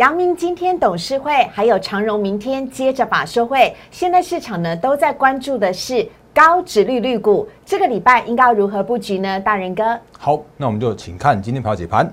阳明今天董事会，还有长荣明天接着法说会，现在市场呢都在关注的是高值利率股，这个礼拜应该如何布局呢？大人哥，好，那我们就请看今天盘解盘。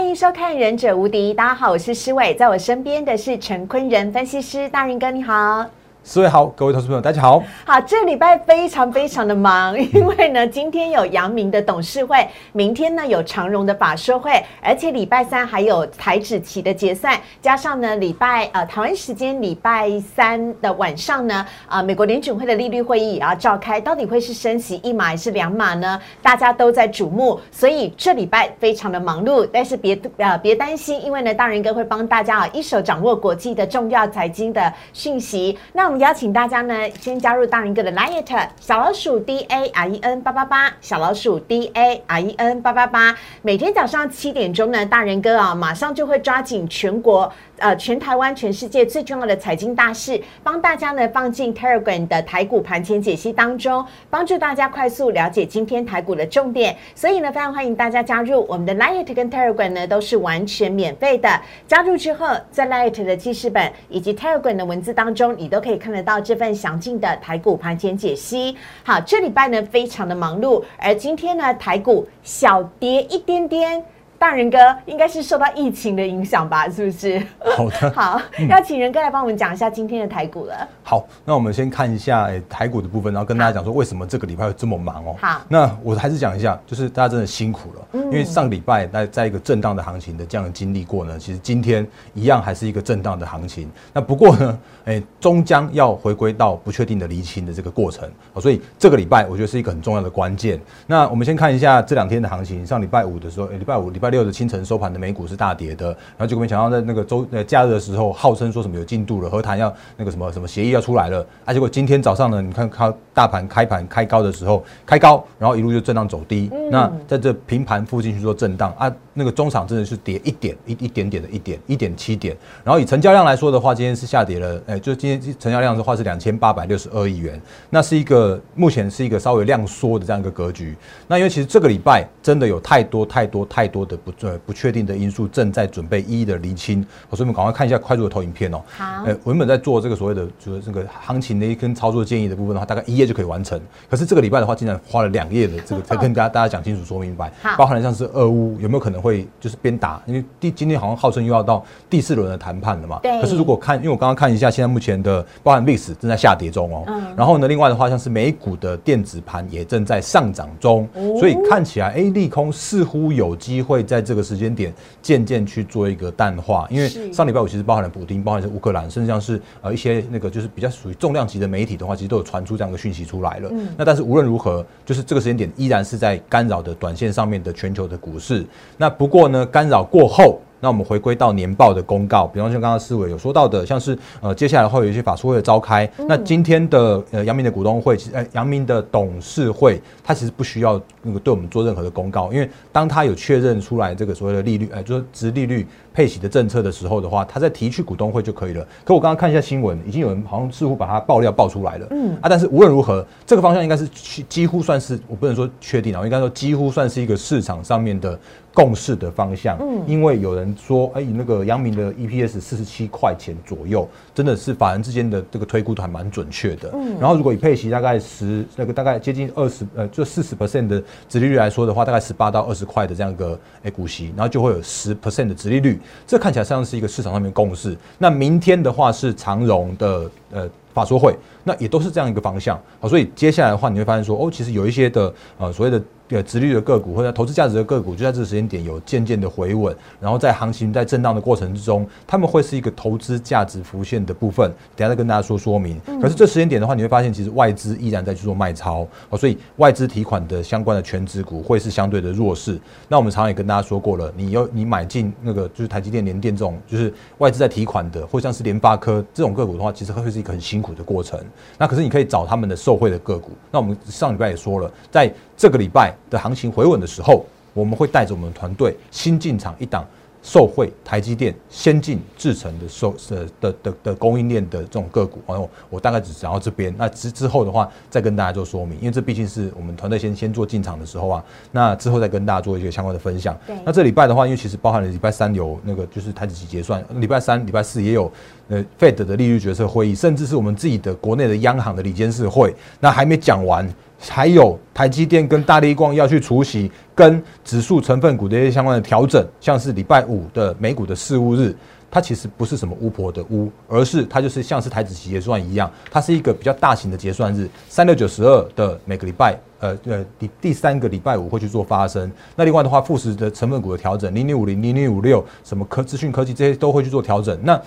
欢迎收看《忍者无敌》，大家好，我是施伟，在我身边的是陈坤仁分析师，大人哥你好。四位好，各位投资朋友，大家好。好，这礼拜非常非常的忙，因为呢，今天有阳明的董事会，明天呢有长荣的法说会，而且礼拜三还有台指期的结算，加上呢礼拜呃台湾时间礼拜三的晚上呢，啊美国联准会的利率会议也要召开，到底会是升息一码还是两码呢？大家都在瞩目，所以这礼拜非常的忙碌，但是别呃别担心，因为呢大人哥会帮大家啊一手掌握国际的重要财经的讯息。那我们邀请大家呢，先加入大人哥的 Light 小老鼠 D A R E N 八八八，小老鼠 D A R E N 八八八。每天早上七点钟呢，大人哥啊，马上就会抓紧全国。呃，全台湾、全世界最重要的财经大事，帮大家呢放进 Telegram 的台股盘前解析当中，帮助大家快速了解今天台股的重点。所以呢，非常欢迎大家加入我们的 Light 跟 Telegram 呢，都是完全免费的。加入之后，在 Light 的记事本以及 Telegram 的文字当中，你都可以看得到这份详尽的台股盘前解析。好，这礼拜呢非常的忙碌，而今天呢台股小跌一点点。大人哥应该是受到疫情的影响吧？是不是？好的，好，要请仁哥来帮我们讲一下今天的台股了。好，那我们先看一下诶台股的部分，然后跟大家讲说为什么这个礼拜会这么忙哦。好，那我还是讲一下，就是大家真的辛苦了，因为上礼拜在在一个震荡的行情的这样经历过呢，其实今天一样还是一个震荡的行情。那不过呢，诶终将要回归到不确定的离清的这个过程，所以这个礼拜我觉得是一个很重要的关键。那我们先看一下这两天的行情，上礼拜五的时候，礼拜五、礼拜。六的清晨收盘的美股是大跌的，然后结果没想到在那个周呃假日的时候，号称说什么有进度了，和谈要那个什么什么协议要出来了，啊，结果今天早上呢，你看看大盘开盘开高的时候开高，然后一路就震荡走低，那在这平盘附近去做震荡啊，那个中场真的是跌一点一一点点的一点一点七点，然后以成交量来说的话，今天是下跌了，哎，就今天成交量的话是两千八百六十二亿元，那是一个目前是一个稍微量缩的这样一个格局，那因为其实这个礼拜真的有太多太多太多的。不呃不确定的因素正在准备一一的厘清，所以我们赶快看一下快速的投影片哦。好，呃，原本在做这个所谓的就是这个行情的一根操作建议的部分的话，大概一页就可以完成。可是这个礼拜的话，竟然花了两页的这个 才跟大家大家讲清楚说明白。包含了像是俄乌有没有可能会就是边打，因为第今天好像号称又要到第四轮的谈判了嘛。对。可是如果看，因为我刚刚看一下，现在目前的包含 VIX 正在下跌中哦。嗯。然后呢，另外的话像是美股的电子盘也正在上涨中，所以看起来 A 利空似乎有机会在这个时间点。渐渐去做一个淡化，因为上礼拜五其实包含了补丁，包含是乌克兰，甚至像是呃一些那个就是比较属于重量级的媒体的话，其实都有传出这样的讯息出来了。嗯那但是无论如何，就是这个时间点依然是在干扰的短线上面的全球的股市。那不过呢，干扰过后。那我们回归到年报的公告，比方像刚刚思维有说到的，像是呃接下来会有一些法术会的召开。那今天的呃阳明的股东会，其实呃阳明的董事会，他其实不需要那个对我们做任何的公告，因为当他有确认出来这个所谓的利率，呃就是值利率配息的政策的时候的话，他在提去股东会就可以了。可我刚刚看一下新闻，已经有人好像似乎把它爆料爆出来了。嗯啊，但是无论如何，这个方向应该是几乎算是我不能说确定啊，我应该说几乎算是一个市场上面的。共识的方向，嗯，因为有人说，哎，那个阳明的 EPS 四十七块钱左右，真的是法人之间的这个推估都还蛮准确的。嗯，然后如果以配息大概十那个大概接近二十呃，就四十 percent 的殖利率来说的话，大概十八到二十块的这样一个哎股息，然后就会有十 percent 的殖利率，这看起来像是一个市场上面共识。那明天的话是长荣的呃。法说会，那也都是这样一个方向，好，所以接下来的话，你会发现说，哦，其实有一些的呃所谓的的直率的个股或者投资价值的个股，就在这个时间点有渐渐的回稳，然后在行情在震荡的过程之中，他们会是一个投资价值浮现的部分。等下再跟大家说说明。可是这时间点的话，你会发现其实外资依然在去做卖超哦，所以外资提款的相关的全值股会是相对的弱势。那我们常常也跟大家说过了，你要你买进那个就是台积电、联电这种就是外资在提款的，或像是联发科这种个股的话，其实会是一个很辛苦的过程。那可是你可以找他们的受惠的个股。那我们上礼拜也说了，在这个礼拜的行情回稳的时候，我们会带着我们团队新进场一档。受惠台积电先进制程的受呃的的的供应链的这种个股，然后我大概只讲到这边。那之之后的话，再跟大家做说明，因为这毕竟是我们团队先先做进场的时候啊。那之后再跟大家做一些相关的分享。那这礼拜的话，因为其实包含了礼拜三有那个就是台子期结算，礼拜三、礼拜四也有呃 Fed 的利率决策会议，甚至是我们自己的国内的央行的理监事会，那还没讲完。还有台积电跟大力光要去除息，跟指数成分股的一些相关的调整，像是礼拜五的美股的事务日，它其实不是什么巫婆的巫，而是它就是像是台子期结算一样，它是一个比较大型的结算日，三六九十二的每个礼拜，呃呃第第三个礼拜五会去做发生。那另外的话，富时的成分股的调整，零零五零、零零五六，什么科资讯科技这些都会去做调整。那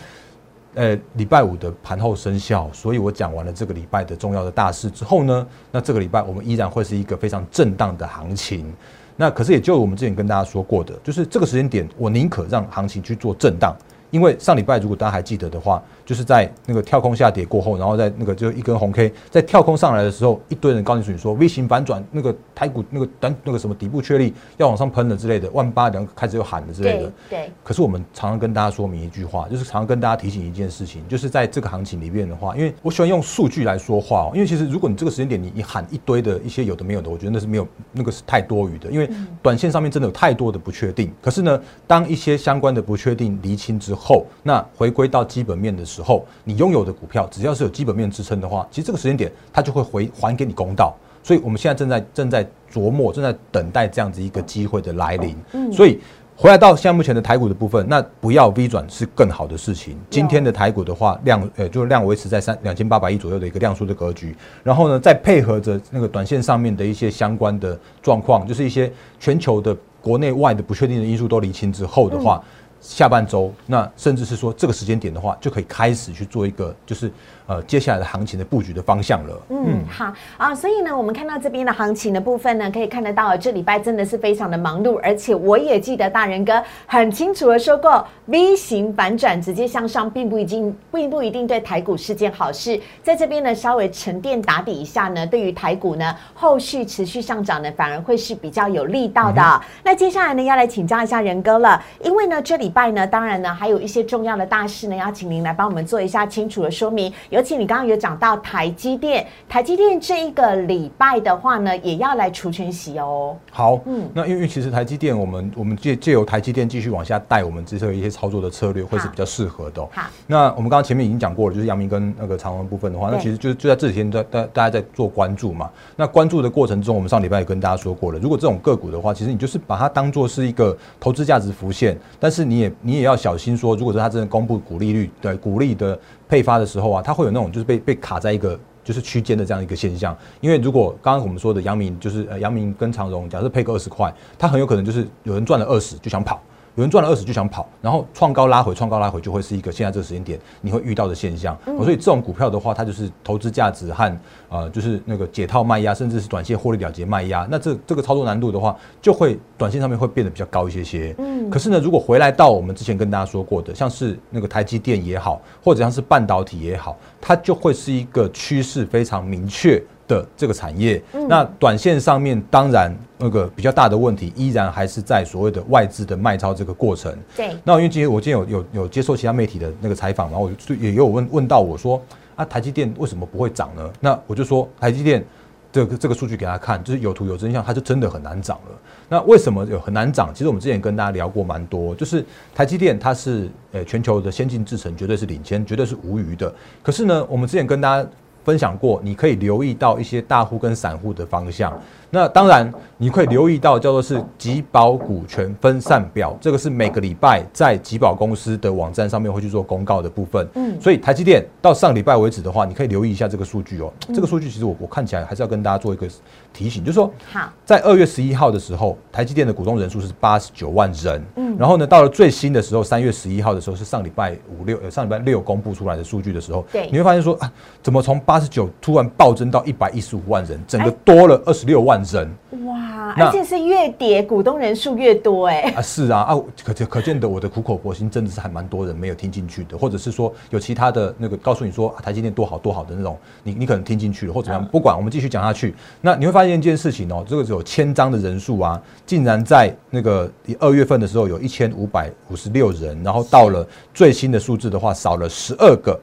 呃，礼拜五的盘后生效，所以我讲完了这个礼拜的重要的大事之后呢，那这个礼拜我们依然会是一个非常震荡的行情。那可是也就我们之前跟大家说过的，就是这个时间点，我宁可让行情去做震荡，因为上礼拜如果大家还记得的话。就是在那个跳空下跌过后，然后在那个就一根红 K 在跳空上来的时候，一堆人告诉你说 V 型反转，那个台股那个短那个什么底部确立要往上喷了之类的，万八两开始又喊了之类的。对。可是我们常常跟大家说明一句话，就是常常跟大家提醒一件事情，就是在这个行情里面的话，因为我喜欢用数据来说话，哦因为其实如果你这个时间点你你喊一堆的一些有的没有的，我觉得那是没有那个是太多余的，因为短线上面真的有太多的不确定。可是呢，当一些相关的不确定厘清之后，那回归到基本面的时候，你拥有的股票，只要是有基本面支撑的话，其实这个时间点它就会回还给你公道。所以我们现在正在正在琢磨，正在等待这样子一个机会的来临。嗯，所以回来到现在目前的台股的部分，那不要 V 转是更好的事情。今天的台股的话，量呃就是量维持在三两千八百亿左右的一个量缩的格局，然后呢，再配合着那个短线上面的一些相关的状况，就是一些全球的国内外的不确定的因素都厘清之后的话。下半周，那甚至是说这个时间点的话，就可以开始去做一个，就是。呃，接下来的行情的布局的方向了。嗯，好啊，所以呢，我们看到这边的行情的部分呢，可以看得到，这礼拜真的是非常的忙碌，而且我也记得大人哥很清楚的说过，V 型反转直接向上，并不一定，并不一定对台股是件好事。在这边呢，稍微沉淀打底一下呢，对于台股呢，后续持续上涨呢，反而会是比较有力道的。那接下来呢，要来请教一下仁哥了，因为呢，这礼拜呢，当然呢，还有一些重要的大事呢，要请您来帮我们做一下清楚的说明。尤其你刚刚有讲到台积电，台积电这一个礼拜的话呢，也要来除权息哦。好，嗯，那因为其实台积电，我们我们借借由台积电继续往下带，我们之后一些操作的策略会是比较适合的。好，那我们刚刚前面已经讲过了，就是阳明跟那个长虹部分的话，那其实就是就在这几天，在大大家在做关注嘛。那关注的过程中，我们上礼拜也跟大家说过了，如果这种个股的话，其实你就是把它当做是一个投资价值浮现，但是你你也要小心说，如果说他真的公布股利率，对股利的。配发的时候啊，它会有那种就是被被卡在一个就是区间的这样一个现象。因为如果刚刚我们说的杨明就是呃杨明跟长荣，假设配个二十块，他很有可能就是有人赚了二十就想跑。有人赚了二十就想跑，然后创高拉回，创高拉回就会是一个现在这个时间点你会遇到的现象。所以这种股票的话，它就是投资价值和呃，就是那个解套卖压，甚至是短线获利了结卖压。那这这个操作难度的话，就会短线上面会变得比较高一些些。嗯。可是呢，如果回来到我们之前跟大家说过的，像是那个台积电也好，或者像是半导体也好，它就会是一个趋势非常明确。的这个产业，那短线上面当然那个比较大的问题，依然还是在所谓的外资的卖超这个过程。对，那因为今天我今天有有有接受其他媒体的那个采访，然后我就也有问问到我说啊，台积电为什么不会涨呢？那我就说台积电这个这个数据给他看，就是有图有真相，它就真的很难涨了。那为什么有很难涨？其实我们之前跟大家聊过蛮多，就是台积电它是呃全球的先进制程，绝对是领先，绝对是无余的。可是呢，我们之前跟大家。分享过，你可以留意到一些大户跟散户的方向。那当然，你可以留意到叫做是集保股权分散表，这个是每个礼拜在集保公司的网站上面会去做公告的部分。嗯，所以台积电到上礼拜为止的话，你可以留意一下这个数据哦。这个数据其实我我看起来还是要跟大家做一个提醒，就是说，好，在二月十一号的时候，台积电的股东人数是八十九万人。嗯，然后呢，到了最新的时候，三月十一号的时候是上礼拜五六呃上礼拜六公布出来的数据的时候，对，你会发现说啊，怎么从八十九突然暴增到一百一十五万人，整个多了二十六万人。哇，而且是越跌股东人数越多哎。啊是啊啊可可见得我的苦口婆心真的是还蛮多人没有听进去的，或者是说有其他的那个告诉你说台积电多好多好的那种，你你可能听进去了或怎么样，不管我们继续讲下去，那你会发现一件事情哦，这个有千张的人数啊，竟然在那个二月份的时候有一千五百五十六人，然后到了最新的数字的话少了十二个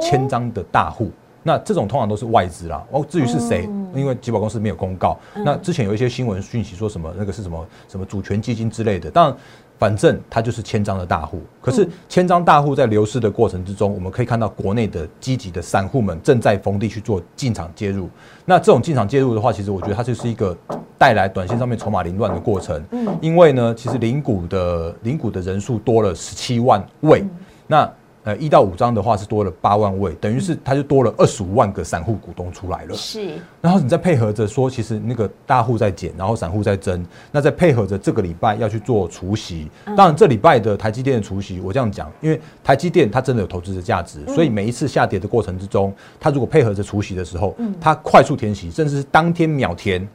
千张的大户。那这种通常都是外资啦，哦，至于是谁，因为集保公司没有公告。那之前有一些新闻讯息说什么那个是什么什么主权基金之类的，当然，反正它就是千张的大户。可是千张大户在流失的过程之中，我们可以看到国内的积极的散户们正在逢低去做进场介入。那这种进场介入的话，其实我觉得它就是一个带来短线上面筹码凌乱的过程。嗯，因为呢，其实零股的零股的人数多了十七万位，那。呃，一到五张的话是多了八万位，等于是它就多了二十五万个散户股东出来了。是，然后你再配合着说，其实那个大户在减，然后散户在增，那再配合着这个礼拜要去做除息。当然，这礼拜的台积电的除息，我这样讲，因为台积电它真的有投资的价值，所以每一次下跌的过程之中，它如果配合着除息的时候，它快速填息，甚至是当天秒填。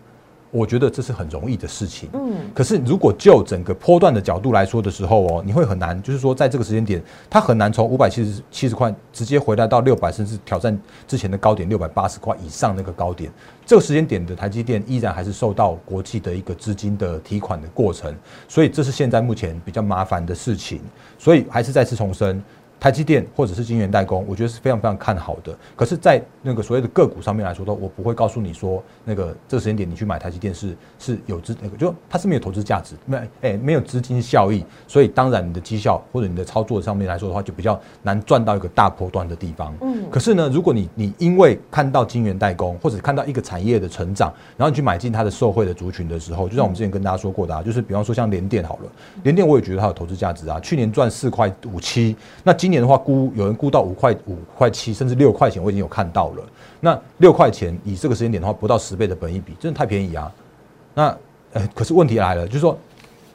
我觉得这是很容易的事情，嗯，可是如果就整个波段的角度来说的时候哦，你会很难，就是说在这个时间点，它很难从五百七十七十块直接回来到六百，甚至挑战之前的高点六百八十块以上那个高点。这个时间点的台积电依然还是受到国际的一个资金的提款的过程，所以这是现在目前比较麻烦的事情。所以还是再次重申。台积电或者是晶圆代工，我觉得是非常非常看好的。可是，在那个所谓的个股上面来说，都我不会告诉你说，那个这个时间点你去买台积电是是有资那个，就它是没有投资价值，没哎没有资金效益，所以当然你的绩效或者你的操作上面来说的话，就比较难赚到一个大波段的地方。嗯。可是呢，如果你你因为看到晶圆代工或者看到一个产业的成长，然后你去买进它的受惠的族群的时候，就像我们之前跟大家说过的，啊，就是比方说像联电好了，联电我也觉得它有投资价值啊，去年赚四块五七，那今年的话估有人估到五块五块七甚至六块钱，我已经有看到了。那六块钱以这个时间点的话，不到十倍的本益比，真的太便宜啊。那呃，可是问题来了，就是说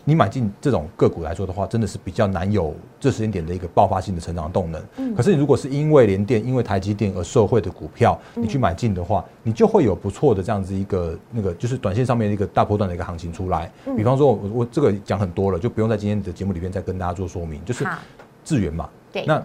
你买进这种个股来说的话，真的是比较难有这时间点的一个爆发性的成长动能。嗯。可是你如果是因为联电、因为台积电而受惠的股票，你去买进的话，你就会有不错的这样子一个那个，就是短线上面的一个大波段的一个行情出来。比方说，我我这个讲很多了，就不用在今天的节目里面再跟大家做说明，就是智源嘛。对。那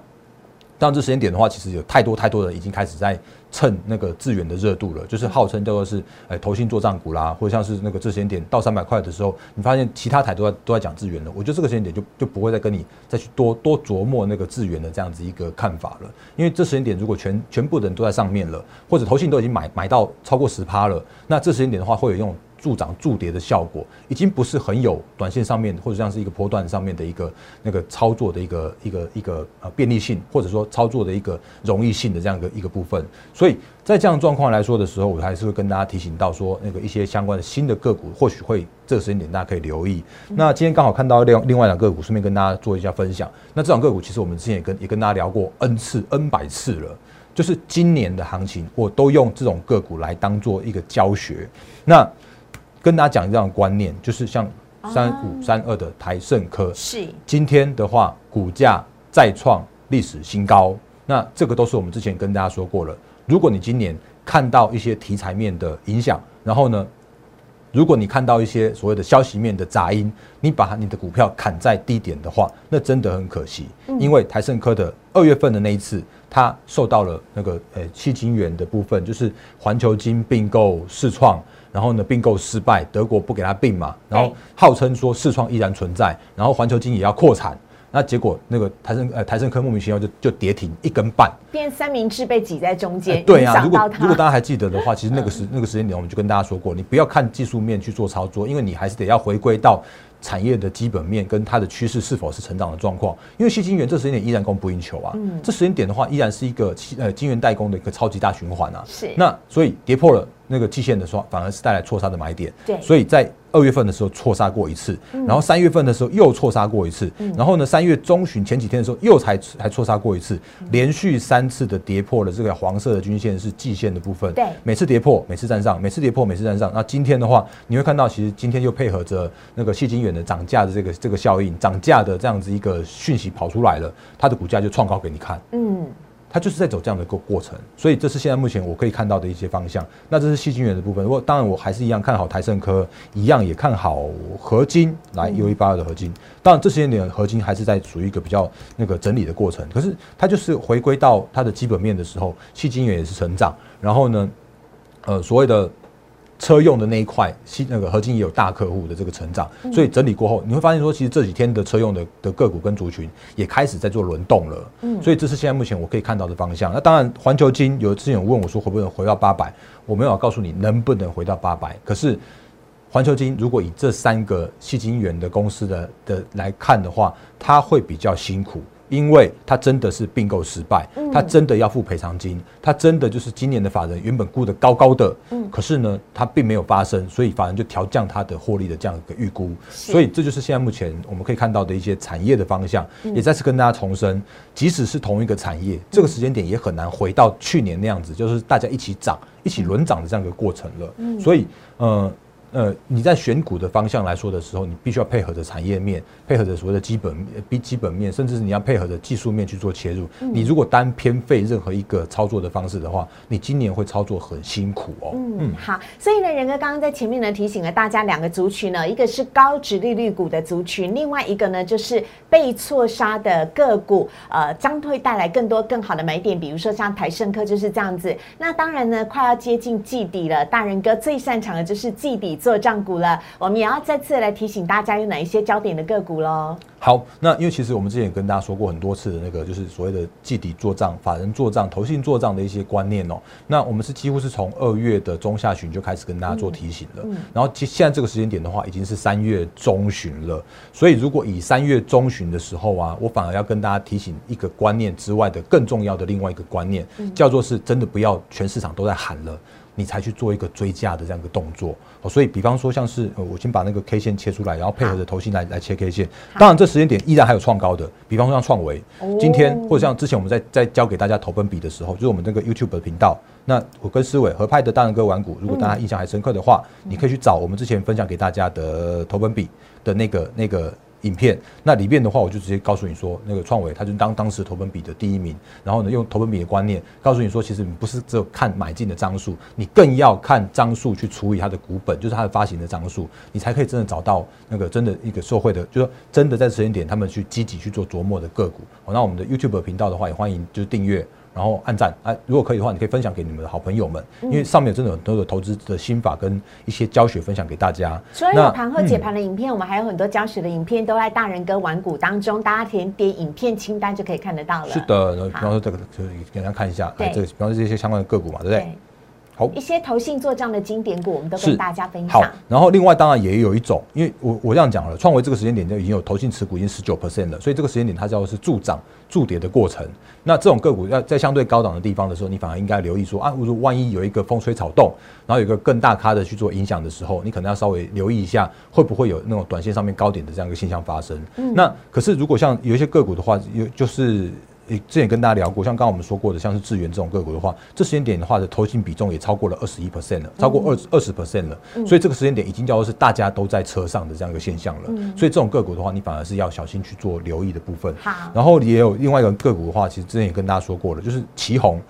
到这时间点的话，其实有太多太多人已经开始在蹭那个资源的热度了，就是号称叫做是诶投信做账股啦，或者像是那个这时间点到三百块的时候，你发现其他台都在都在讲资源了。我觉得这个时间点就就不会再跟你再去多多琢磨那个资源的这样子一个看法了，因为这时间点如果全全部的人都在上面了，或者投信都已经买买到超过十趴了，那这时间点的话会有用。助涨助跌的效果，已经不是很有短线上面或者像是一个波段上面的一个那个操作的一个一个一个呃便利性，或者说操作的一个容易性的这样一个一个部分。所以在这样状况来说的时候，我还是会跟大家提醒到说，那个一些相关的新的个股，或许会这个时间点大家可以留意。那今天刚好看到另另外两个股，顺便跟大家做一下分享。那这两个股其实我们之前也跟也跟大家聊过 n 次 n 百次了，就是今年的行情，我都用这种个股来当做一个教学。那跟大家讲这样的观念，就是像三五三二的台盛科，是今天的话，股价再创历史新高。那这个都是我们之前跟大家说过了。如果你今年看到一些题材面的影响，然后呢，如果你看到一些所谓的消息面的杂音，你把你的股票砍在低点的话，那真的很可惜。因为台盛科的二月份的那一次，它受到了那个呃七金元的部分，就是环球金并购世创。然后呢，并购失败，德国不给他并嘛，然后号称说视创依然存在，然后环球金也要扩产，那结果那个台盛呃台盛科莫名其妙就就跌停一根半，变三明治被挤在中间，对啊，如果如果大家还记得的话，其实那个时那个时间点我们就跟大家说过，你不要看技术面去做操作，因为你还是得要回归到。产业的基本面跟它的趋势是否是成长的状况？因为细晶圆这时间点依然供不应求啊，嗯，这时间点的话依然是一个呃晶圆代工的一个超级大循环啊，是。那所以跌破了那个季线的时候，反而是带来错杀的买点，对。所以在二月份的时候错杀过一次，然后三月份的时候又错杀过一次，然后呢三月中旬前几天的时候又才还错杀过一次，连续三次的跌破了这个黄色的均线是季线的部分，对，每次跌破每次站上，每次跌破每次站上。那今天的话，你会看到其实今天又配合着那个细金远的涨价的这个这个效应，涨价的这样子一个讯息跑出来了，它的股价就创高给你看，嗯。它就是在走这样的一个过程，所以这是现在目前我可以看到的一些方向。那这是细晶元的部分。如果当然我还是一样看好台盛科，一样也看好合金，来 U 一八二的合金。当然这些年合金还是在处于一个比较那个整理的过程。可是它就是回归到它的基本面的时候，细晶元也是成长。然后呢，呃，所谓的。车用的那一块，新那个合金也有大客户的这个成长，所以整理过后，你会发现说，其实这几天的车用的的个股跟族群也开始在做轮动了。嗯，所以这是现在目前我可以看到的方向。那当然，环球金有之前有问我说，会不会回到八百？我没有告诉你能不能回到八百。可是环球金如果以这三个细晶圆的公司的的来看的话，它会比较辛苦。因为它真的是并购失败，它真的要付赔偿金，它真的就是今年的法人原本估的高高的，嗯，可是呢，它并没有发生，所以法人就调降它的获利的这样一个预估，所以这就是现在目前我们可以看到的一些产业的方向，也再次跟大家重申，即使是同一个产业，这个时间点也很难回到去年那样子，就是大家一起涨、一起轮涨的这样一个过程了，所以，呃。呃，你在选股的方向来说的时候，你必须要配合着产业面，配合着所谓的基本比基本面，甚至是你要配合着技术面去做切入。你如果单偏废任何一个操作的方式的话，你今年会操作很辛苦哦。嗯，好，所以呢，仁哥刚刚在前面呢提醒了大家两个族群呢，一个是高值利率股的族群，另外一个呢就是被错杀的个股，呃，将会带来更多更好的买点，比如说像台盛科就是这样子。那当然呢，快要接近季底了，大仁哥最擅长的就是季底。做账股了，我们也要再次来提醒大家有哪一些焦点的个股喽。好，那因为其实我们之前也跟大家说过很多次的那个，就是所谓的季底做账、法人做账、投信做账的一些观念哦。那我们是几乎是从二月的中下旬就开始跟大家做提醒了。嗯然后其现在这个时间点的话，已经是三月中旬了。所以如果以三月中旬的时候啊，我反而要跟大家提醒一个观念之外的更重要的另外一个观念，叫做是真的不要全市场都在喊了。你才去做一个追加的这样一个动作哦，所以比方说像是呃，我先把那个 K 线切出来，然后配合着头型来来切 K 线。当然这时间点依然还有创高的，比方说像创维，今天或者像之前我们在在教给大家投本比的时候，就是我们那个 YouTube 的频道。那我跟思伟合拍的大人哥玩股，如果大家印象还深刻的话，你可以去找我们之前分享给大家的投本比的那个那个。影片那里面的话，我就直接告诉你说，那个创维他就当当时投本比的第一名，然后呢用投本比的观念告诉你说，其实你不是只有看买进的张数，你更要看张数去除以它的股本，就是它的发行的张数，你才可以真的找到那个真的一个受惠的，就是说真的在时间点他们去积极去做琢磨的个股。好，那我们的 YouTube 频道的话，也欢迎就是订阅。然后按赞啊，如果可以的话，你可以分享给你们的好朋友们，因为上面真的有很多的投资的心法跟一些教学分享给大家。除了有盘后解盘的影片，我们还有很多教学的影片都在大人哥玩股当中，大家填点影片清单就可以看得到了。是的，比方说这个就是给大家看一下，对，这个比方说这些相关的个股嘛，对不对？好，一些投信做这样的经典股，我们都跟大家分享。好，然后另外当然也有一种，因为我我这样讲了，创维这个时间点就已经有投信持股已经十九 percent 了，所以这个时间点它叫做是助涨助跌的过程。那这种个股要在相对高档的地方的时候，你反而应该留意说啊，如果万一有一个风吹草动，然后有一个更大咖的去做影响的时候，你可能要稍微留意一下，会不会有那种短线上面高点的这样一个现象发生。那可是如果像有一些个股的话，有就是。诶，之前跟大家聊过，像刚刚我们说过的，像是智源这种个股的话，这时间点的话的投信比重也超过了二十一 percent 了，超过二二十 percent 了，所以这个时间点已经叫做是大家都在车上的这样一个现象了。所以这种个股的话，你反而是要小心去做留意的部分。好，然后也有另外一个个股的话，其实之前也跟大家说过了，就是旗红。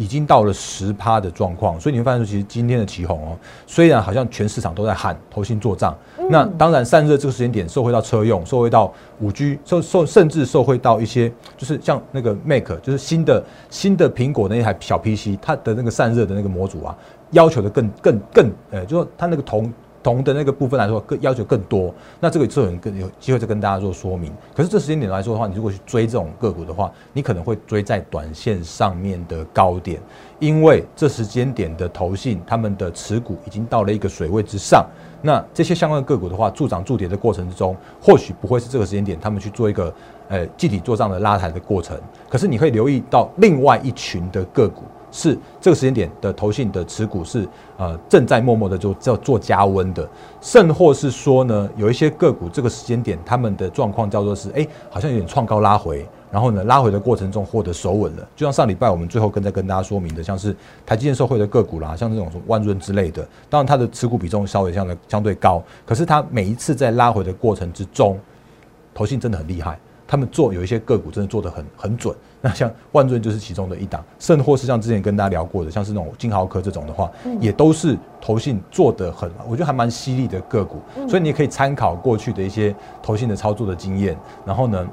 已经到了十趴的状况，所以你会发现说，其实今天的旗红哦，虽然好像全市场都在喊投信做账，那当然散热这个时间点受惠到车用，受惠到五 G，受受甚至受惠到一些就是像那个 Mac，就是新的新的苹果那一台小 PC，它的那个散热的那个模组啊，要求的更更更，呃，就说它那个铜同的那个部分来说，更要求更多。那这个就很更有机会再跟大家做说明。可是这时间点来说的话，你如果去追这种个股的话，你可能会追在短线上面的高点，因为这时间点的投信他们的持股已经到了一个水位之上。那这些相关的个股的话，助涨助跌的过程之中，或许不会是这个时间点他们去做一个呃集体做账的拉抬的过程。可是你会留意到另外一群的个股。是这个时间点的投信的持股是呃正在默默的就叫做加温的，甚或是说呢有一些个股这个时间点他们的状况叫做是哎好像有点创高拉回，然后呢拉回的过程中获得守稳了，就像上礼拜我们最后跟在跟大家说明的，像是台积电受惠的个股啦，像这种什么万润之类的，当然它的持股比重稍微相对相对高，可是它每一次在拉回的过程之中，投信真的很厉害，他们做有一些个股真的做的很很准。那像万润就是其中的一档，甚或是像之前跟大家聊过的，像是那种金豪科这种的话，也都是投信做的很，我觉得还蛮犀利的个股，所以你也可以参考过去的一些投信的操作的经验，然后呢。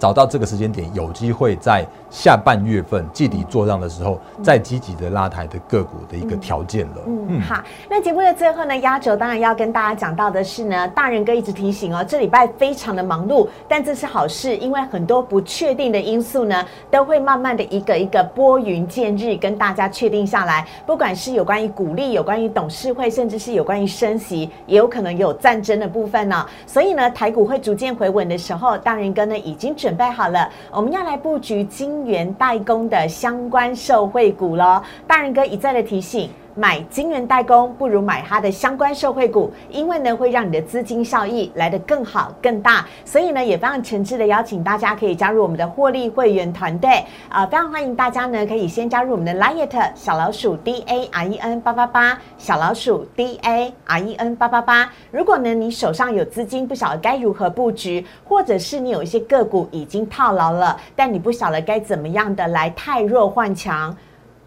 找到这个时间点，有机会在下半月份季底做账的时候，再积极的拉抬的个股的一个条件了。嗯，好，那节目的最后呢，压轴当然要跟大家讲到的是呢，大人哥一直提醒哦，这礼拜非常的忙碌，但这是好事，因为很多不确定的因素呢，都会慢慢的一个一个拨云见日，跟大家确定下来。不管是有关于鼓励，有关于董事会，甚至是有关于升息，也有可能有战争的部分呢。所以呢，台股会逐渐回稳的时候，大人哥呢已经准。准备好了，我们要来布局金源代工的相关受惠股喽。大人哥一再的提醒。买金源代工不如买它的相关受惠股，因为呢会让你的资金效益来得更好更大，所以呢也非常诚挚的邀请大家可以加入我们的获利会员团队啊，非常欢迎大家呢可以先加入我们的 Liet 小老鼠 D A R E N 八八八小老鼠 D A R E N 八八八。如果呢你手上有资金不晓得该如何布局，或者是你有一些个股已经套牢了，但你不晓得该怎么样的来太弱换强，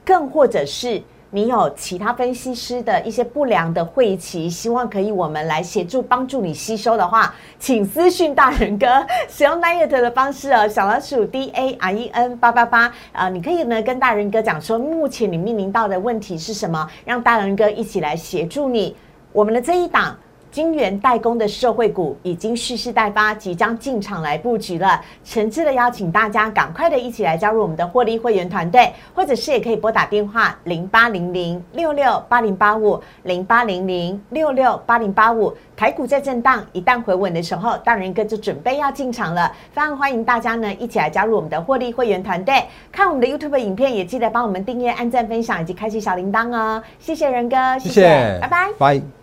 更或者是。你有其他分析师的一些不良的晦气，希望可以我们来协助帮助你吸收的话，请私讯大人哥，使用 Night 的方式哦，小老鼠 D A R E N 八八八啊，你可以呢跟大人哥讲说，目前你面临到的问题是什么，让大人哥一起来协助你。我们的这一档。金源代工的社会股已经蓄势待发，即将进场来布局了。诚挚的邀请大家赶快的一起来加入我们的获利会员团队，或者是也可以拨打电话零八零零六六八零八五零八零零六六八零八五。台股在震荡，一旦回稳的时候，大人哥就准备要进场了。非常欢迎大家呢一起来加入我们的获利会员团队，看我们的 YouTube 影片，也记得帮我们订阅、按赞、分享以及开启小铃铛哦。谢谢仁哥，谢谢，拜拜，拜。